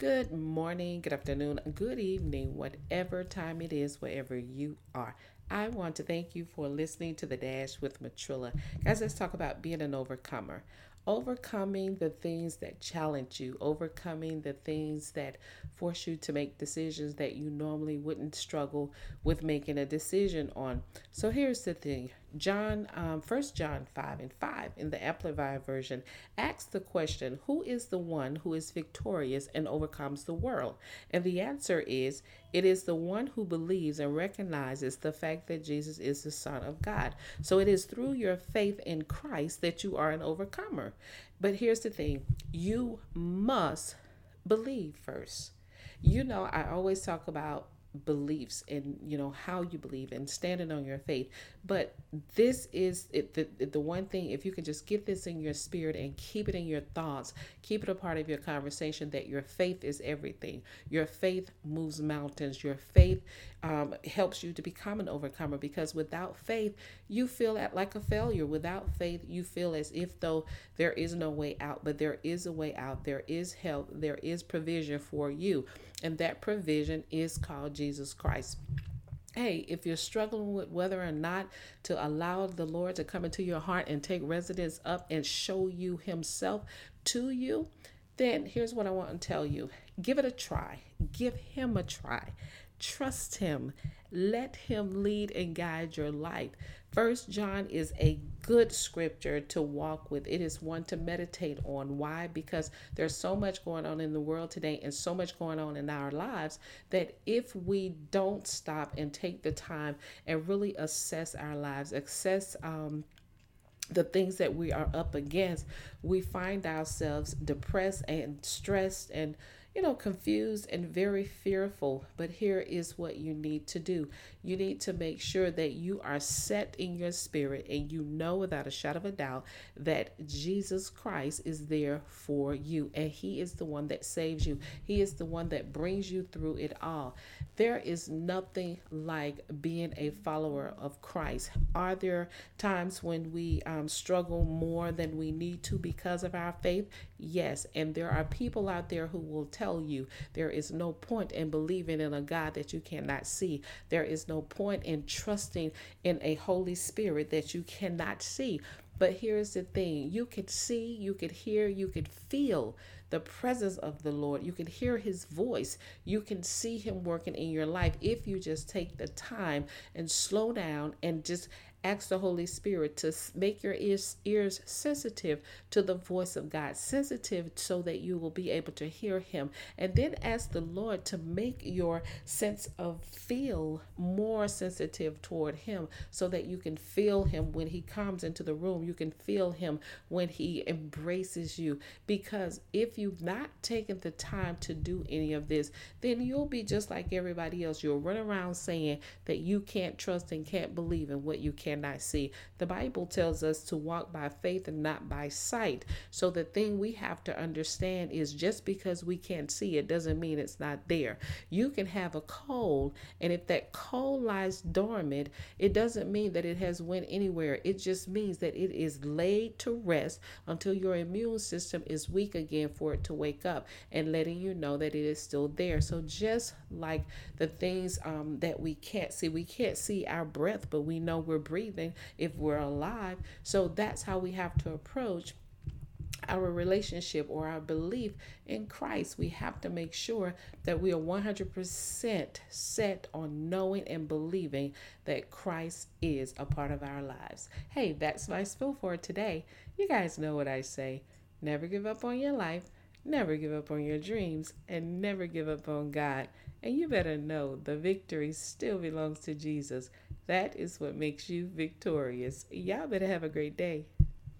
Good morning, good afternoon, good evening, whatever time it is, wherever you are. I want to thank you for listening to the Dash with Matrilla. Guys, let's talk about being an overcomer overcoming the things that challenge you, overcoming the things that force you to make decisions that you normally wouldn't struggle with making a decision on. So here's the thing John, um, 1 John 5 and 5 in the Amplified Version asks the question, Who is the one who is victorious and overcomes the world? And the answer is, It is the one who believes and recognizes the fact that Jesus is the Son of God. So it is through your faith in Christ that you are an overcomer. But here's the thing you must believe first. You know, I always talk about beliefs and you know how you believe and standing on your faith. But this is it, the, the one thing if you can just get this in your spirit and keep it in your thoughts keep it a part of your conversation that your faith is everything. Your faith moves mountains. Your faith um, helps you to become an overcomer because without faith you feel at, like a failure. Without faith you feel as if though there is no way out but there is a way out. There is help. There is provision for you. And that provision is called Jesus Christ. Hey, if you're struggling with whether or not to allow the Lord to come into your heart and take residence up and show you Himself to you, then here's what I want to tell you give it a try. Give Him a try. Trust Him. Let Him lead and guide your life. First John is a good scripture to walk with. It is one to meditate on. Why? Because there's so much going on in the world today and so much going on in our lives that if we don't stop and take the time and really assess our lives, assess um, the things that we are up against, we find ourselves depressed and stressed and you know, confused and very fearful. But here is what you need to do you need to make sure that you are set in your spirit and you know without a shadow of a doubt that Jesus Christ is there for you and He is the one that saves you, He is the one that brings you through it all. There is nothing like being a follower of Christ. Are there times when we um, struggle more than we need to because of our faith? Yes. And there are people out there who will tell you there is no point in believing in a God that you cannot see. There is no point in trusting in a Holy Spirit that you cannot see. But here's the thing you could see, you could hear, you could feel the presence of the Lord. You can hear his voice. You can see him working in your life if you just take the time and slow down and just ask the Holy Spirit to make your ears, ears sensitive to the voice of God, sensitive so that you will be able to hear Him. And then ask the Lord to make your sense of feel more sensitive toward Him so that you can feel Him when He comes into the room. You can feel Him when He embraces you. Because if you've not taken the time to do any of this, then you'll be just like everybody else. You'll run around saying that you can't trust and can't believe in what you can cannot see. The Bible tells us to walk by faith and not by sight. So the thing we have to understand is just because we can't see it doesn't mean it's not there. You can have a cold, and if that cold lies dormant, it doesn't mean that it has went anywhere. It just means that it is laid to rest until your immune system is weak again for it to wake up and letting you know that it is still there. So just like the things um, that we can't see, we can't see our breath, but we know we're breathing breathing if we're alive. So that's how we have to approach our relationship or our belief in Christ. We have to make sure that we are 100% set on knowing and believing that Christ is a part of our lives. Hey, that's my spill for today. You guys know what I say never give up on your life, never give up on your dreams, and never give up on God. And you better know the victory still belongs to Jesus. That is what makes you victorious. Y'all better have a great day.